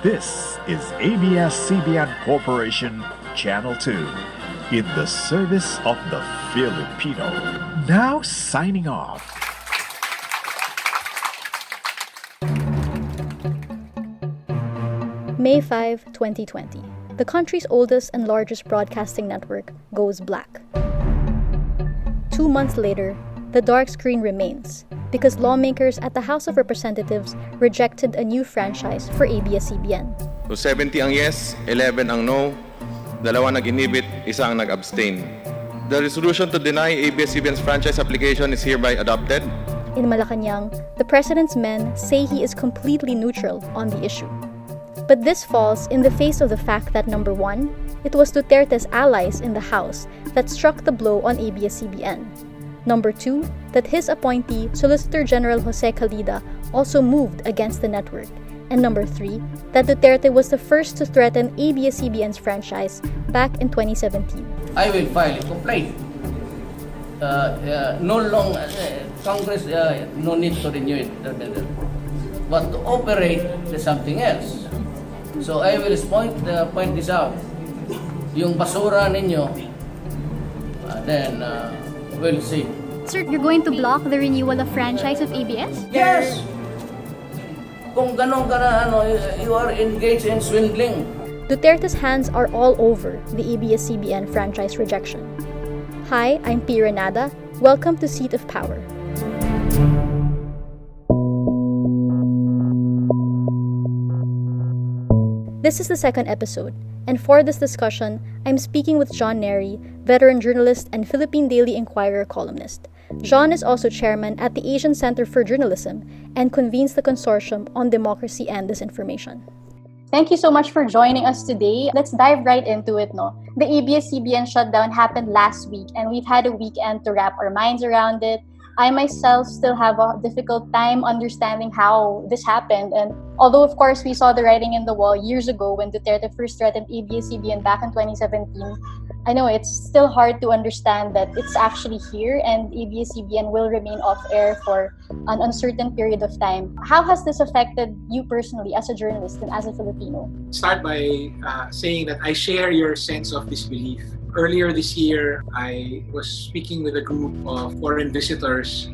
This is ABS-CBN Corporation Channel 2 in the service of the Filipino. Now signing off. May 5, 2020. The country's oldest and largest broadcasting network goes black. Two months later, the dark screen remains because lawmakers at the House of Representatives rejected a new franchise for ABS-CBN. So 70 ang yes, 11 ang no, dalawa nag-inhibit, isa ang nag-abstain. The resolution to deny ABS-CBN's franchise application is hereby adopted. In Malacanang, the president's men say he is completely neutral on the issue. But this falls in the face of the fact that number one, it was Duterte's allies in the House that struck the blow on ABS-CBN. Number two, that his appointee, Solicitor General Jose Calida, also moved against the network. And number three, that Duterte was the first to threaten ABS-CBN's franchise back in 2017. I will file a complaint. Uh, uh, no long, uh, Congress, uh, no need to renew it. But to operate is something else. So I will point, uh, point this out. Yung basura ninyo, uh, then we'll see. Sir, you're going to block the renewal of franchise of ABS? Yes! Kung ganon ka na, ano, you are engaged in swindling. Duterte's hands are all over the ABS-CBN franchise rejection. Hi, I'm Pia Ranada. Welcome to Seat of Power. This is the second episode, and for this discussion, I'm speaking with John Nery, veteran journalist and Philippine Daily Inquirer columnist. John is also chairman at the Asian Center for Journalism and convenes the Consortium on Democracy and Disinformation. Thank you so much for joining us today. Let's dive right into it, no? The ABS-CBN shutdown happened last week and we've had a weekend to wrap our minds around it. I myself still have a difficult time understanding how this happened. And although, of course, we saw the writing in the wall years ago when Duterte first threatened ABS-CBN back in 2017, I know it's still hard to understand that it's actually here and ABS-CBN will remain off air for an uncertain period of time. How has this affected you personally as a journalist and as a Filipino? Start by uh, saying that I share your sense of disbelief. Earlier this year, I was speaking with a group of foreign visitors,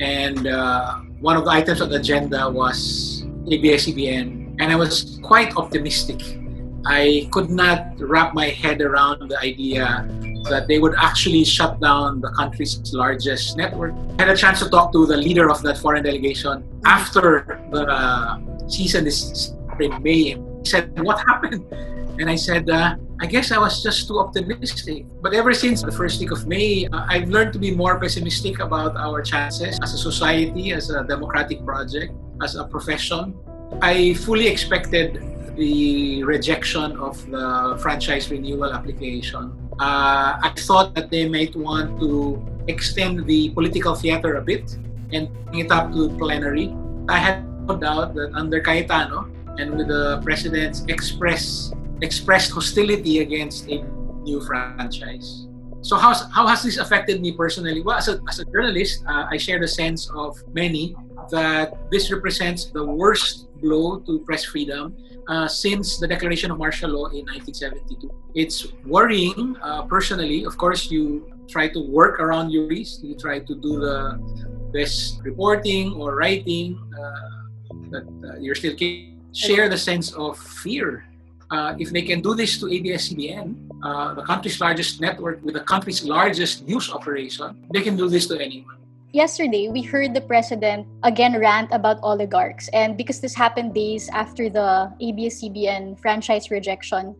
and uh, one of the items on the agenda was ABS-CBN, and I was quite optimistic I could not wrap my head around the idea that they would actually shut down the country's largest network. I had a chance to talk to the leader of that foreign delegation after the uh, season is in May. He said, What happened? And I said, uh, I guess I was just too optimistic. But ever since the first week of May, uh, I've learned to be more pessimistic about our chances as a society, as a democratic project, as a profession. I fully expected the rejection of the franchise renewal application, uh, I thought that they might want to extend the political theater a bit and bring it up to plenary. I had no doubt that under Cayetano and with the president's express expressed hostility against a new franchise. So how's, how has this affected me personally? Well, as a, as a journalist, uh, I share the sense of many that this represents the worst blow to press freedom uh, since the declaration of martial law in 1972. It's worrying uh, personally. Of course, you try to work around your risk. You try to do the best reporting or writing uh, uh, you're still share the sense of fear. Uh, if they can do this to ABS-CBN, uh, the country's largest network with the country's largest news operation, they can do this to anyone yesterday we heard the president again rant about oligarchs and because this happened days after the ABS-CBN franchise rejection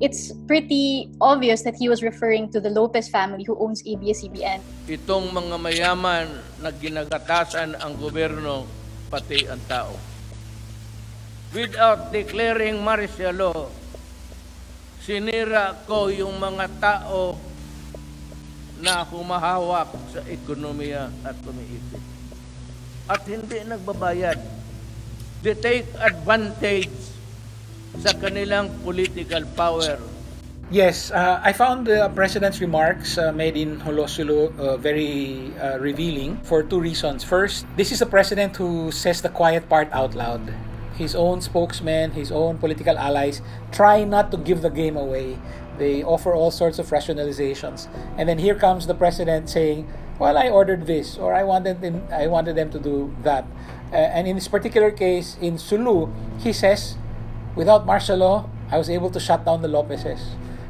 it's pretty obvious that he was referring to the Lopez family who owns ABS-CBN. Itong mga mayaman na ginagatasan ang gobyerno pati ang tao. Without declaring martial law, sinira ko yung mga tao na humahawak sa ekonomiya at umiipit. At hindi nagbabayad. They take advantage sa kanilang political power. Yes, uh, I found the president's remarks uh, made in Holosulu uh, very uh, revealing for two reasons. First, this is a president who says the quiet part out loud. His own spokesmen, his own political allies try not to give the game away. They offer all sorts of rationalizations. And then here comes the president saying, well, I ordered this, or I wanted them, I wanted them to do that. Uh, and in this particular case, in Sulu, he says, without martial law, I was able to shut down the Lopezes,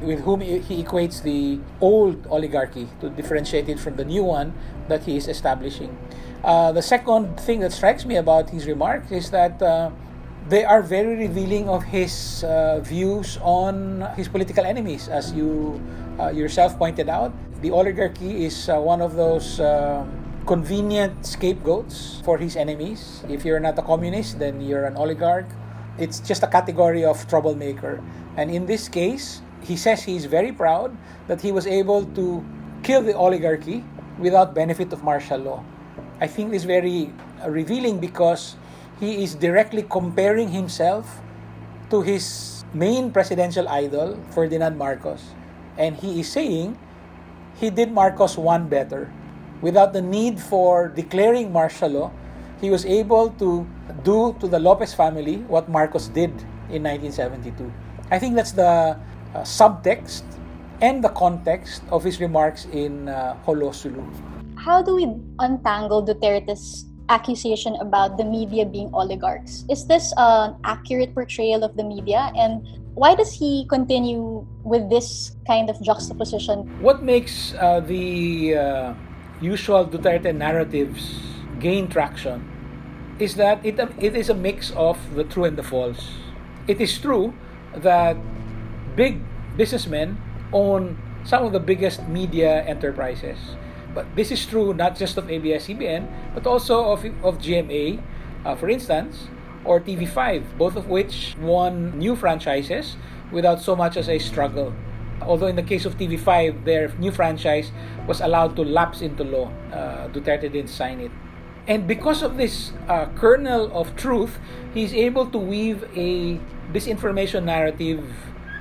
with whom he equates the old oligarchy to differentiate it from the new one that he is establishing. Uh, the second thing that strikes me about his remarks is that uh, they are very revealing of his uh, views on his political enemies, as you uh, yourself pointed out. The oligarchy is uh, one of those uh, convenient scapegoats for his enemies. If you're not a communist, then you're an oligarch. It's just a category of troublemaker. And in this case, he says he's very proud that he was able to kill the oligarchy without benefit of martial law. I think this is very revealing because he is directly comparing himself to his main presidential idol, Ferdinand Marcos. And he is saying he did Marcos one better. Without the need for declaring martial law, he was able to do to the Lopez family what Marcos did in 1972. I think that's the uh, subtext and the context of his remarks in uh, Jolo-Sulu. How do we untangle Duterte's accusation about the media being oligarchs. Is this an accurate portrayal of the media? And why does he continue with this kind of juxtaposition? What makes uh, the uh, usual Duterte narratives gain traction is that it, it is a mix of the true and the false. It is true that big businessmen own some of the biggest media enterprises but this is true not just of ABS-CBN, but also of, of GMA, uh, for instance, or TV5, both of which won new franchises without so much as a struggle. Although in the case of TV5, their new franchise was allowed to lapse into law. Uh, Duterte didn't sign it. And because of this uh, kernel of truth, he's able to weave a disinformation narrative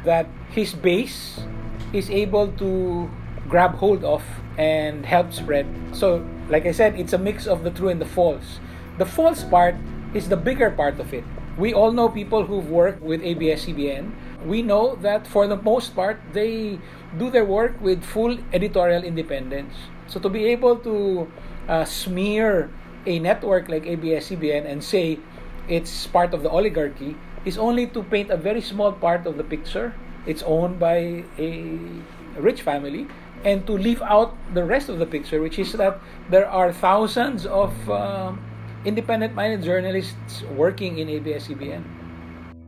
that his base is able to grab hold of and help spread. So, like I said, it's a mix of the true and the false. The false part is the bigger part of it. We all know people who've worked with ABS-CBN. We know that for the most part, they do their work with full editorial independence. So to be able to uh, smear a network like ABS-CBN and say it's part of the oligarchy is only to paint a very small part of the picture. It's owned by a rich family and to leave out the rest of the picture, which is that there are thousands of uh, independent-minded journalists working in ABS-CBN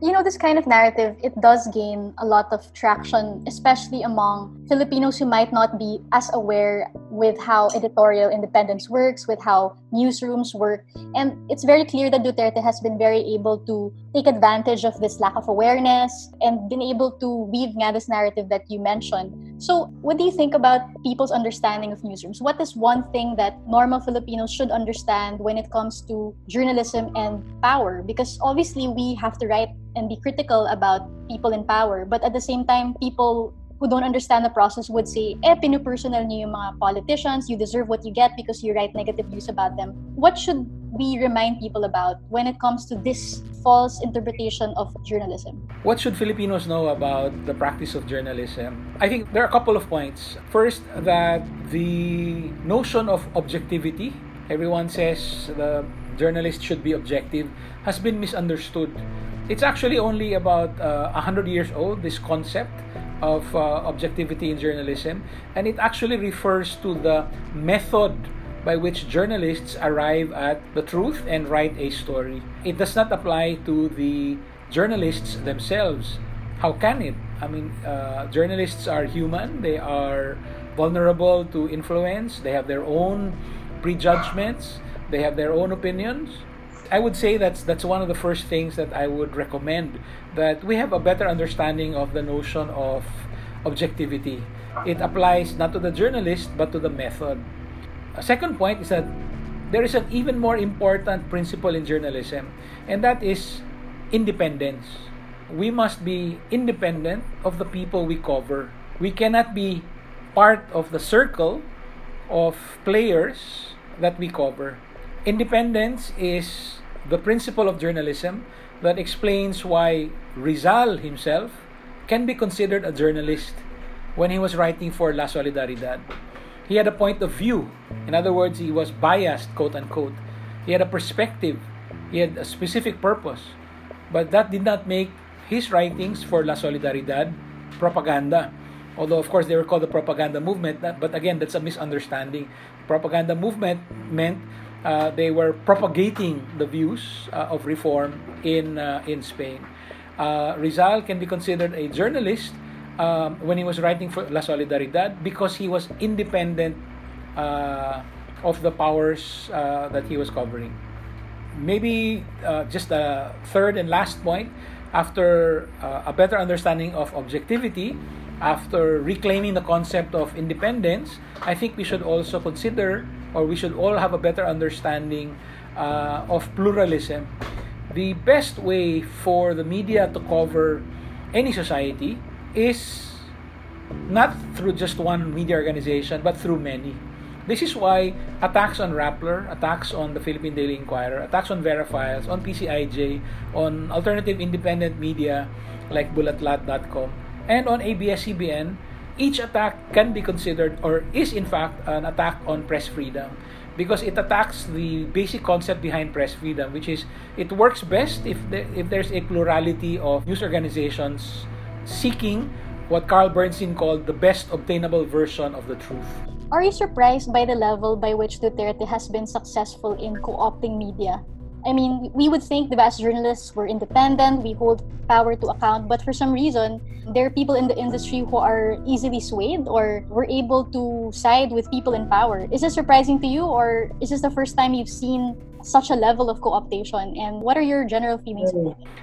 you know, this kind of narrative, it does gain a lot of traction, especially among Filipinos who might not be as aware with how editorial independence works, with how newsrooms work. And it's very clear that Duterte has been very able to take advantage of this lack of awareness and been able to weave nga this narrative that you mentioned. So, what do you think about people's understanding of newsrooms? What is one thing that normal Filipinos should understand when it comes to journalism and power? Because obviously, we have to write and be critical about people in power. But at the same time, people who don't understand the process would say, eh, pinupersonal niyo yung mga politicians, you deserve what you get because you write negative news about them. What should we remind people about when it comes to this false interpretation of journalism? What should Filipinos know about the practice of journalism? I think there are a couple of points. First, that the notion of objectivity, everyone says the journalist should be objective, has been misunderstood it's actually only about uh, 100 years old, this concept of uh, objectivity in journalism, and it actually refers to the method by which journalists arrive at the truth and write a story. It does not apply to the journalists themselves. How can it? I mean, uh, journalists are human, they are vulnerable to influence, they have their own prejudgments, they have their own opinions I would say that's that's one of the first things that I would recommend that we have a better understanding of the notion of objectivity. It applies not to the journalist but to the method. A second point is that there is an even more important principle in journalism, and that is independence. We must be independent of the people we cover. We cannot be part of the circle of players that we cover. Independence is the principle of journalism that explains why Rizal himself can be considered a journalist when he was writing for La Solidaridad. He had a point of view. In other words, he was biased, quote unquote. He had a perspective. He had a specific purpose. But that did not make his writings for La Solidaridad propaganda. Although, of course, they were called the propaganda movement. But again, that's a misunderstanding. Propaganda movement meant uh, they were propagating the views uh, of reform in, uh, in Spain. Uh, Rizal can be considered a journalist um, when he was writing for La Solidaridad because he was independent uh, of the powers uh, that he was covering. Maybe just a third and last point after a better understanding of objectivity, after reclaiming the concept of independence, I think we should also consider, or we should all have a better understanding uh, of pluralism. The best way for the media to cover any society is not through just one media organization, but through many. This is why attacks on Rappler, attacks on the Philippine Daily Inquirer, attacks on VERA Files, on PCIJ, on alternative independent media like Bulatlat.com, and on ABS-CBN, each attack can be considered or is in fact an attack on press freedom because it attacks the basic concept behind press freedom, which is it works best if there, if there's a plurality of news organizations seeking what Carl Bernstein called the best obtainable version of the truth. Are you surprised by the level by which Duterte has been successful in co-opting media I mean, we would think the best journalists were independent, we hold power to account, but for some reason, there are people in the industry who are easily swayed or were able to side with people in power. Is this surprising to you, or is this the first time you've seen such a level of co-optation? And what are your general feelings?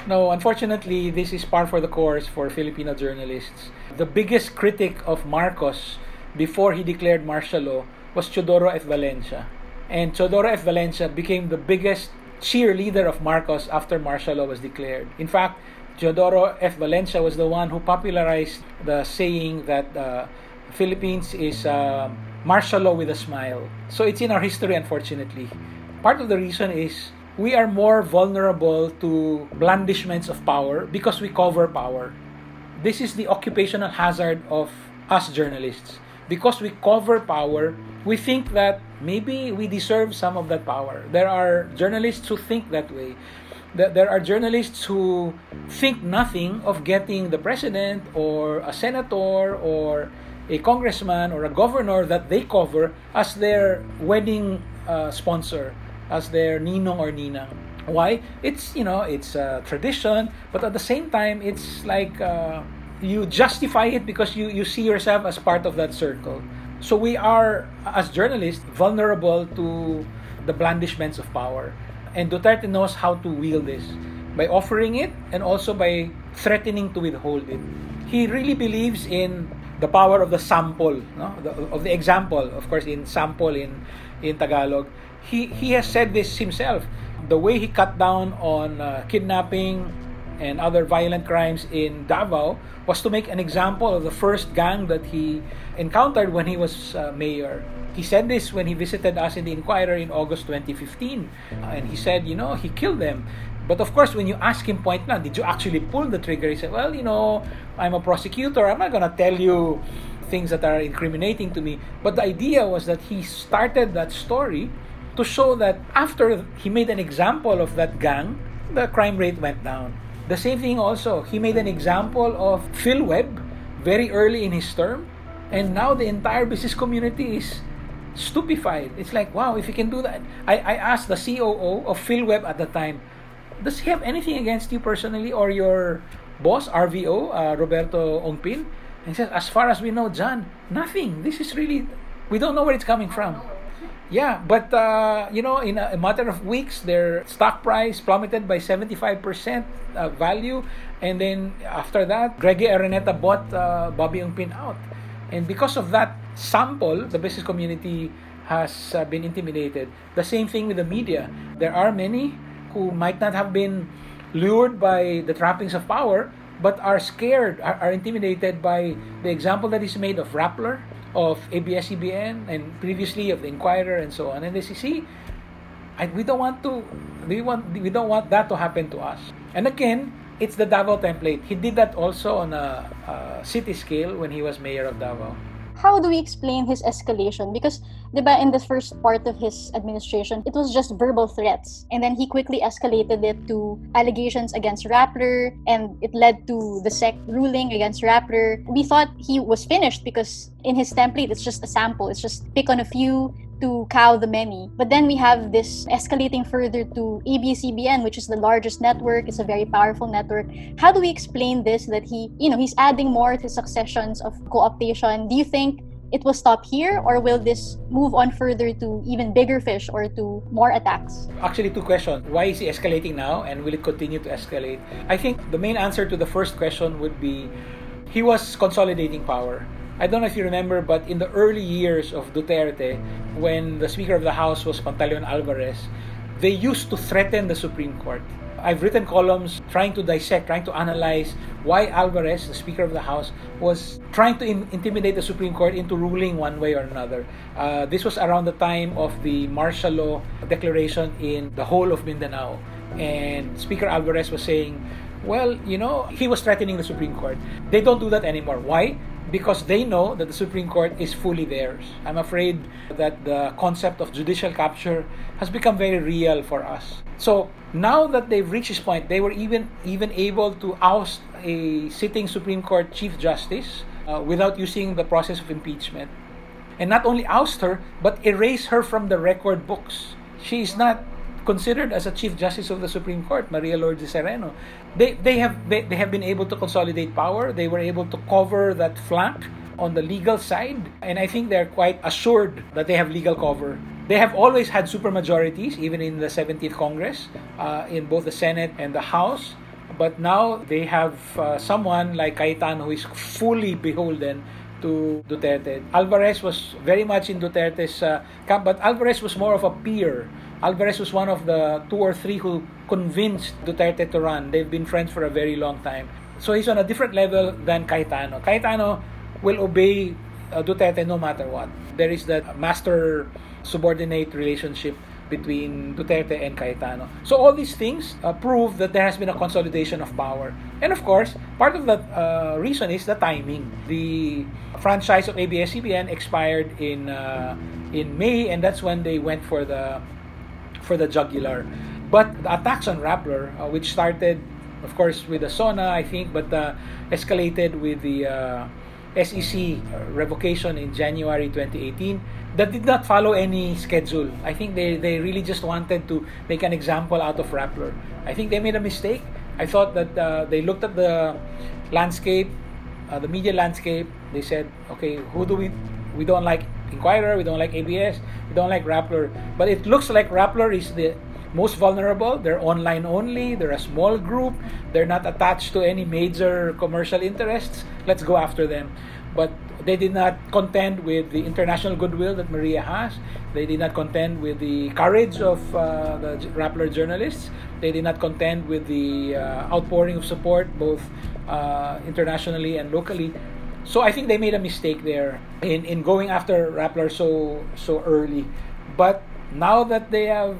No, unfortunately, this is par for the course for Filipino journalists. The biggest critic of Marcos before he declared martial law was Teodoro F. Valencia. And Teodoro F. Valencia became the biggest cheerleader of Marcos after martial law was declared. In fact, Teodoro F. Valencia was the one who popularized the saying that uh, Philippines is uh, martial law with a smile. So it's in our history, unfortunately. Part of the reason is we are more vulnerable to blandishments of power because we cover power. This is the occupational hazard of us journalists. Because we cover power, we think that maybe we deserve some of that power. There are journalists who think that way. There are journalists who think nothing of getting the president or a senator or a congressman or a governor that they cover as their wedding uh, sponsor, as their ninong or nina. Why? It's you know it's a tradition, but at the same time it's like uh, you justify it because you you see yourself as part of that circle. So we are, as journalists, vulnerable to the blandishments of power. And Duterte knows how to wield this by offering it and also by threatening to withhold it. He really believes in the power of the sample, no? the, of the example, of course, in sample in, in Tagalog. He, he has said this himself. The way he cut down on uh, kidnapping and other violent crimes in Davao was to make an example of the first gang that he encountered when he was uh, mayor. He said this when he visited us in the Inquirer in August 2015. Uh, and he said, you know, he killed them. But of course, when you ask him point blank, did you actually pull the trigger? He said, well, you know, I'm a prosecutor. I'm not going to tell you things that are incriminating to me. But the idea was that he started that story to show that after he made an example of that gang, the crime rate went down. The same thing also, he made an example of Phil Webb very early in his term, and now the entire business community is stupefied. It's like, wow, if he can do that. I, I asked the COO of Phil Webb at the time, does he have anything against you personally or your boss, RVO, uh, Roberto Ongpin? And he says, as far as we know, John, nothing. This is really, we don't know where it's coming from. Yeah, but uh, you know, in a, matter of weeks, their stock price plummeted by 75% uh, value, and then after that, Greggy Araneta bought uh, Bobby Ongpin out, and because of that sample, the business community has uh, been intimidated. The same thing with the media. There are many who might not have been lured by the trappings of power, but are scared, are, are intimidated by the example that is made of Rappler of ABS-CBN and previously of the Inquirer and so on. And they say, see, I, we don't want to, we want, we don't want that to happen to us. And again, it's the Davao template. He did that also on a, a city scale when he was mayor of Davao how do we explain his escalation? Because, diba, in the first part of his administration, it was just verbal threats. And then he quickly escalated it to allegations against Rappler, and it led to the SEC ruling against Rappler. We thought he was finished because in his template, it's just a sample. It's just pick on a few to cow the many. But then we have this escalating further to ABS-CBN, which is the largest network. It's a very powerful network. How do we explain this that he, you know, he's adding more to successions of co-optation? Do you think it will stop here or will this move on further to even bigger fish or to more attacks? Actually, two questions. Why is he escalating now and will it continue to escalate? I think the main answer to the first question would be he was consolidating power. I don't know if you remember, but in the early years of Duterte, when the Speaker of the House was Pantaleon Alvarez, they used to threaten the Supreme Court. I've written columns trying to dissect, trying to analyze why Alvarez, the Speaker of the House, was trying to in- intimidate the Supreme Court into ruling one way or another. Uh, this was around the time of the martial law declaration in the whole of Mindanao. And Speaker Alvarez was saying, well, you know, he was threatening the Supreme Court. They don't do that anymore. Why? Because they know that the Supreme Court is fully theirs. I'm afraid that the concept of judicial capture has become very real for us. So now that they've reached this point, they were even even able to oust a sitting Supreme Court Chief Justice uh, without using the process of impeachment, and not only oust her but erase her from the record books. She is not considered as a Chief Justice of the Supreme Court, Maria Lourdes Sereno. They, they, have, they, they have been able to consolidate power. They were able to cover that flank on the legal side. And I think they're quite assured that they have legal cover. They have always had supermajorities, even in the 17th Congress, uh, in both the Senate and the House. But now they have uh, someone like Cayetano who is fully beholden to Duterte. Alvarez was very much in Duterte's uh, camp, but Alvarez was more of a peer Alvarez was one of the two or three who convinced Duterte to run. They've been friends for a very long time. So he's on a different level than Cayetano. Cayetano will obey uh, Duterte no matter what. There is that master subordinate relationship between Duterte and Cayetano. So all these things uh, prove that there has been a consolidation of power. And of course, part of that uh, reason is the timing. The franchise of ABS-CBN expired in uh, in May, and that's when they went for the for the jugular. But the attacks on Rappler, uh, which started, of course, with the SONA, I think, but uh, escalated with the uh, SEC revocation in January 2018, that did not follow any schedule. I think they, they really just wanted to make an example out of Rappler. I think they made a mistake. I thought that uh, they looked at the landscape, uh, the media landscape. They said, okay, who do we we don't like Inquirer, we don't like ABS, we don't like Rappler. But it looks like Rappler is the most vulnerable. They're online only, they're a small group, they're not attached to any major commercial interests. Let's go after them. But they did not contend with the international goodwill that Maria has. They did not contend with the courage of uh, the Rappler journalists. They did not contend with the uh, outpouring of support, both uh, internationally and locally. So I think they made a mistake there in, in going after Rappler so so early. But now that they have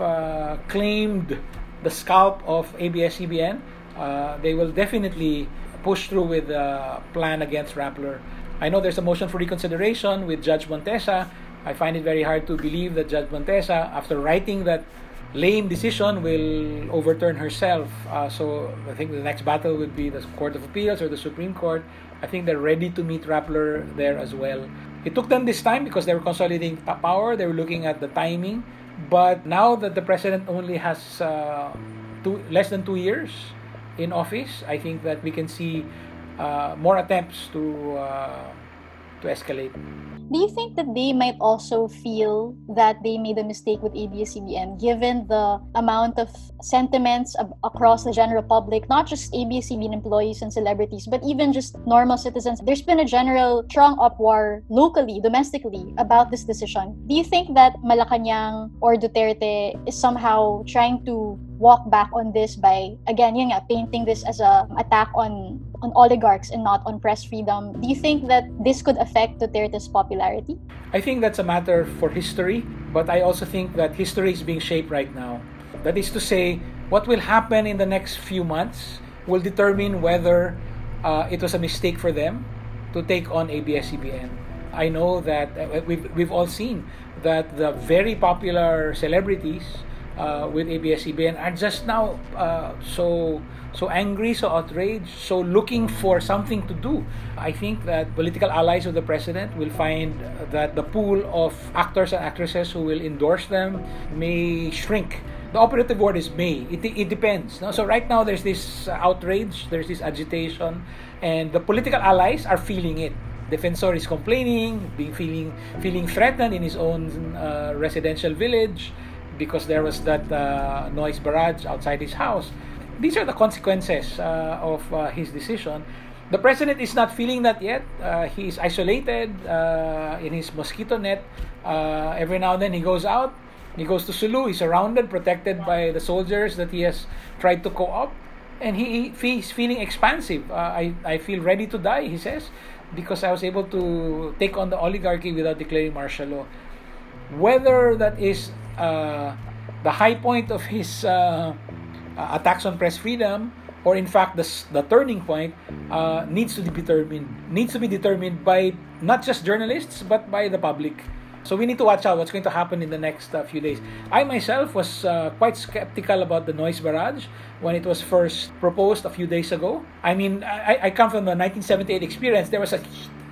uh, claimed the scalp of ABS-CBN, uh, they will definitely push through with a plan against Rappler. I know there's a motion for reconsideration with Judge Montesa. I find it very hard to believe that Judge Montesa, after writing that lame decision, will overturn herself. Uh, so I think the next battle would be the Court of Appeals or the Supreme Court. I think they're ready to meet Rappler there as well. It took them this time because they were consolidating power. They were looking at the timing. But now that the president only has uh, two, less than two years in office, I think that we can see uh, more attempts to uh, to escalate do you think that they might also feel that they made a mistake with ABS-CBN given the amount of sentiments ab- across the general public, not just ABS-CBN employees and celebrities, but even just normal citizens? There's been a general strong uproar locally, domestically, about this decision. Do you think that Malacanang or Duterte is somehow trying to walk back on this by again nga, painting this as a attack on on oligarchs and not on press freedom. Do you think that this could affect Duterte's popularity? I think that's a matter for history, but I also think that history is being shaped right now. That is to say, What will happen in the next few months will determine whether uh, it was a mistake for them to take on ABS-CBN. I know that uh, we've, we've all seen that the very popular celebrities uh, with ABS-CBN are just now uh, so so angry, so outraged, so looking for something to do. I think that political allies of the president will find that the pool of actors and actresses who will endorse them may shrink. The operative word is may. It, it depends. No? So right now there's this outrage, there's this agitation, and the political allies are feeling it. Defensor is complaining, being feeling feeling threatened in his own uh, residential village because there was that uh, noise barrage outside his house these are the consequences uh, of uh, his decision. The president is not feeling that yet. Uh, he is isolated uh, in his mosquito net. Every now and then he goes out. He goes to Sulu. He's surrounded, protected by the soldiers that he has tried to co-op. And he, he's feeling expansive. I, I feel ready to die, he says, because I was able to take on the oligarchy without declaring martial law. Whether that is the high point of his uh, attacks on press freedom or in fact the, the turning point uh, needs to be determined needs to be determined by not just journalists but by the public. So we need to watch out what's going to happen in the next uh, few days. I myself was uh, quite skeptical about the noise barrage when it was first proposed a few days ago. I mean i, I come from the 1978 experience. There was a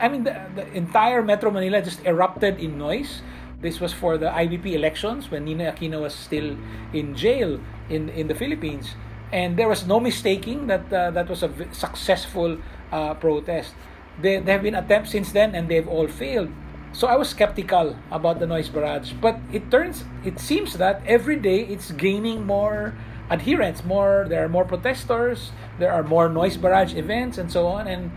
i mean the, the entire metro manila just erupted in noise this was for the IBP elections when Ninoy Aquino was still in jail in, in the Philippines. And there was no mistaking that uh, that was a successful uh, protest. There, there have been attempts since then and they've all failed. So I was skeptical about the noise barrage. But it turns, it seems that every day it's gaining more adherents, more, there are more protesters, there are more noise barrage events and so on. And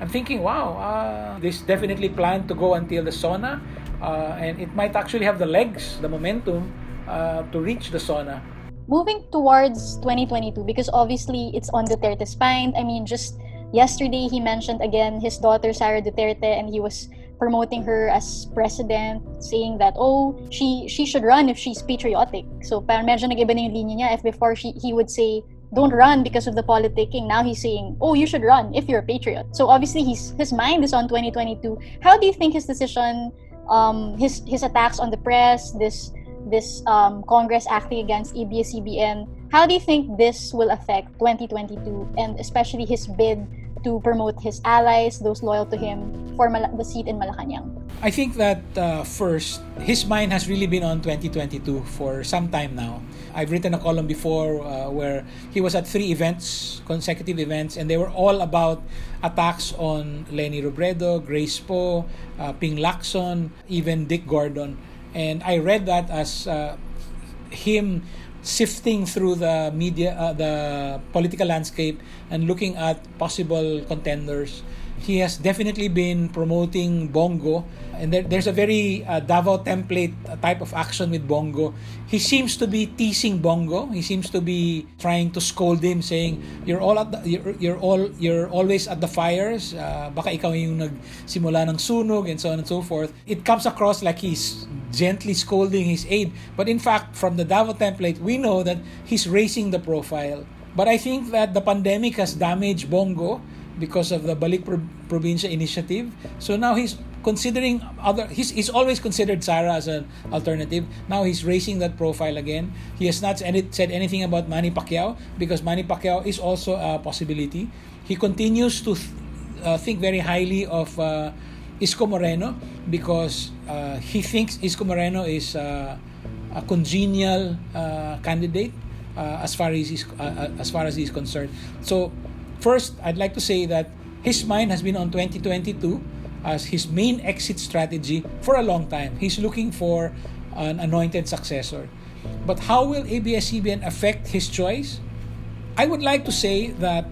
I'm thinking, wow, uh, this definitely planned to go until the SONA uh, and it might actually have the legs, the momentum uh, to reach the SONA. Moving towards 2022, because obviously it's on Duterte's mind. I mean, just yesterday he mentioned again his daughter Sara Duterte, and he was promoting her as president, saying that oh she she should run if she's patriotic. So. If before she he would say don't run because of the politicking. Now he's saying, oh, you should run if you're a patriot. So obviously his his mind is on 2022. How do you think his decision um, his his attacks on the press, this this um, Congress acting against ABS-CBN. How do you think this will affect 2022 and especially his bid to promote his allies, those loyal to him, for Mal- the seat in Malacanang? I think that uh, first, his mind has really been on 2022 for some time now. I've written a column before uh, where he was at three events, consecutive events, and they were all about attacks on Leni Robredo, Grace Poe, uh, Ping Lacson, even Dick Gordon. And I read that as uh, him sifting through the media, uh, the political landscape, and looking at possible contenders. He has definitely been promoting Bongo, and there, there's a very uh, Davao template type of action with Bongo. He seems to be teasing Bongo. He seems to be trying to scold him, saying, "You're all at the, you're, you're all you're always at the fires. Uh, baka ikaw yung nagsimula ng sunog and so on and so forth." It comes across like he's gently scolding his aide, but in fact, from the Davao template, we know that he's raising the profile. But I think that the pandemic has damaged Bong Go because of the Balik Pro- Probinsya initiative. So now he's considering other he's, he's always considered Sara as an alternative. Now he's raising that profile again. He has not said anything about Manny Pacquiao because Manny Pacquiao is also a possibility. He continues to th- uh, think very highly of uh, Isko Moreno because uh, he thinks Isko Moreno is uh, a congenial uh, candidate uh, as far as he's, as far as he's concerned. So First, I'd like to say that his mind has been on 2022 as his main exit strategy for a long time. He's looking for an anointed successor. But how will ABS-CBN affect his choice? I would like to say that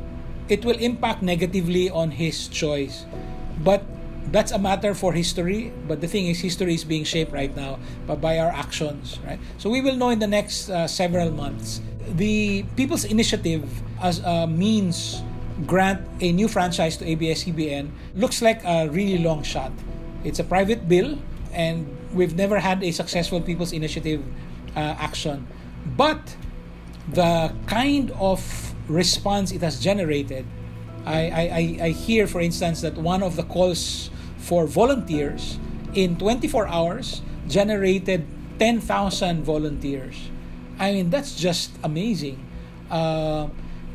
it will impact negatively on his choice. But that's a matter for history. But the thing is, history is being shaped right now by, by our actions, right? So we will know in the next uh, several months. The People's Initiative as a means grant a new franchise to ABS-CBN looks like a really long shot. It's a private bill, and we've never had a successful People's Initiative uh, action. But the kind of response it has generated. I, I, I hear, for instance, that one of the calls for volunteers in 24 hours generated 10,000 volunteers. I mean, that's just amazing. Uh,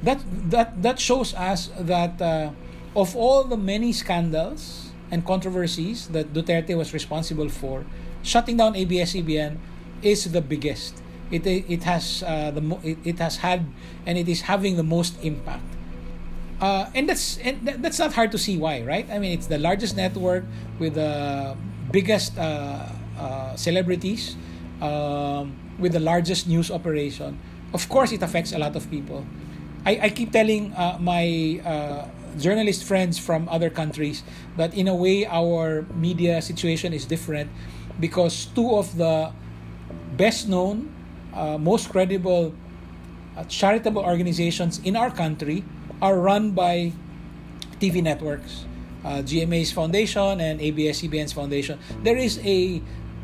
that, that, that shows us that uh, of all the many scandals and controversies that Duterte was responsible for, shutting down ABS-CBN is the biggest. It, it has uh, the it, it has had and it is having the most impact. Uh, and that's and that's not hard to see why, right? I mean, it's the largest network with the biggest uh, uh, celebrities, um, with the largest news operation. Of course, it affects a lot of people. I, I keep telling uh, my journalist friends from other countries that in a way our media situation is different because two of the best known, uh, most credible uh, charitable organizations in our country are run by TV networks. Uh, GMA's foundation and ABS-CBN's foundation. There is a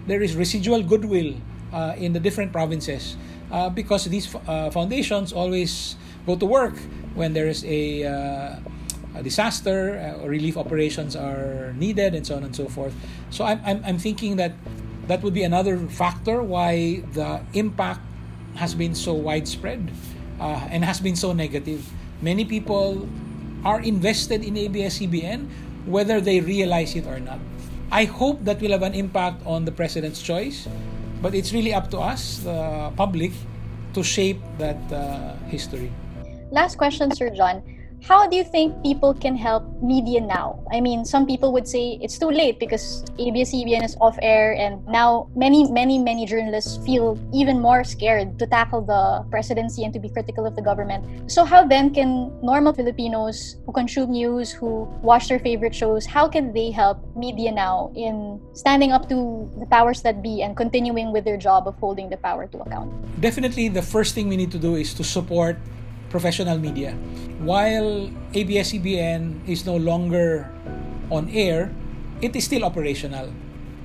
there is residual goodwill uh, in the different provinces uh, because these uh, foundations always go to work when there is a uh, a disaster, uh, relief operations are needed, and so on and so forth. So I'm, I'm, I'm thinking that that would be another factor why the impact has been so widespread and has been so negative. Many people are invested in ABS-CBN whether they realize it or not. I hope that will have an impact on the president's choice, but it's really up to us, the public, to shape that uh, history. Last question, Sir John how do you think people can help media now? I mean, some people would say it's too late because ABS-CBN is off air, and now many, many, many journalists feel even more scared to tackle the presidency and to be critical of the government. So, how then can normal Filipinos who consume news, who watch their favorite shows, how can they help media now in standing up to the powers that be and continuing with their job of holding the power to account? Definitely, the first thing we need to do is to support professional media. While ABS-CBN is no longer on air, it is still operational.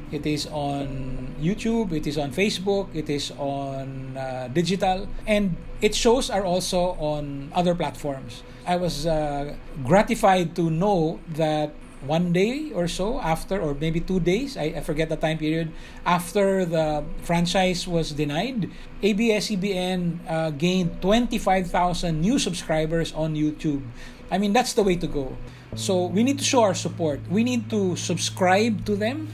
It is on YouTube, it is on Facebook, it is on uh, digital, and its shows are also on other platforms. I was uh, gratified to know that one day or so after, or maybe two days, I, I forget the time period, after the franchise was denied, ABS-CBN uh, gained 25,000 new subscribers on YouTube. I mean, that's the way to go. So we need to show our support. We need to subscribe to them.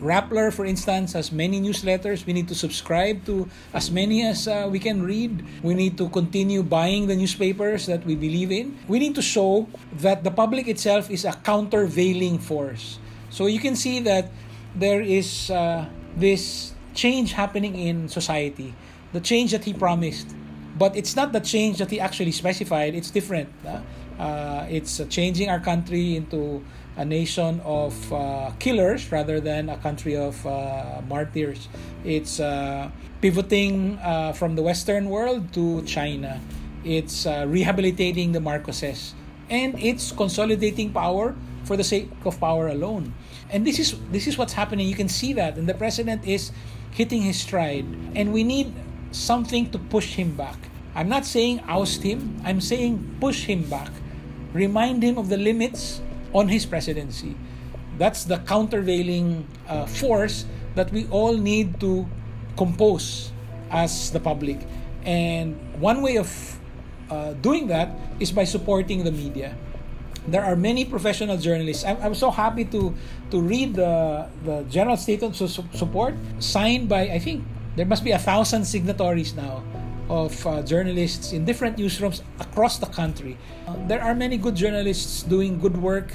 Rappler, for instance, has many newsletters. We need to subscribe to as many as uh, we can read. We need to continue buying the newspapers that we believe in. We need to show that the public itself is a countervailing force. So you can see that there is uh, this change happening in society, the change that he promised. But it's not the change that he actually specified, it's different. Uh, it's changing our country into a nation of uh, killers rather than a country of uh, martyrs. It's uh, pivoting uh, from the Western world to China. It's uh, rehabilitating the Marcoses, and it's consolidating power for the sake of power alone. And this is this is what's happening. You can see that, and the president is hitting his stride, and we need something to push him back. I'm not saying oust him. I'm saying push him back. Remind him of the limits on his presidency. That's the countervailing uh, force that we all need to compose as the public. And one way of uh, doing that is by supporting the media. There are many professional journalists. I'm, I'm so happy to to read the the general statement of support signed by I think there must be a thousand signatories now of uh, journalists in different newsrooms across the country. Uh, there are many good journalists doing good work.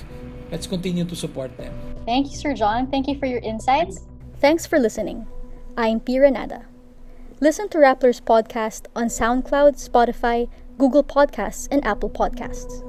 Let's continue to support them. Thank you, Sir John. Thank you for your insights. Thanks for listening. I'm Pia Ranada. Listen to Rappler's podcast on SoundCloud, Spotify, Google Podcasts, and Apple Podcasts.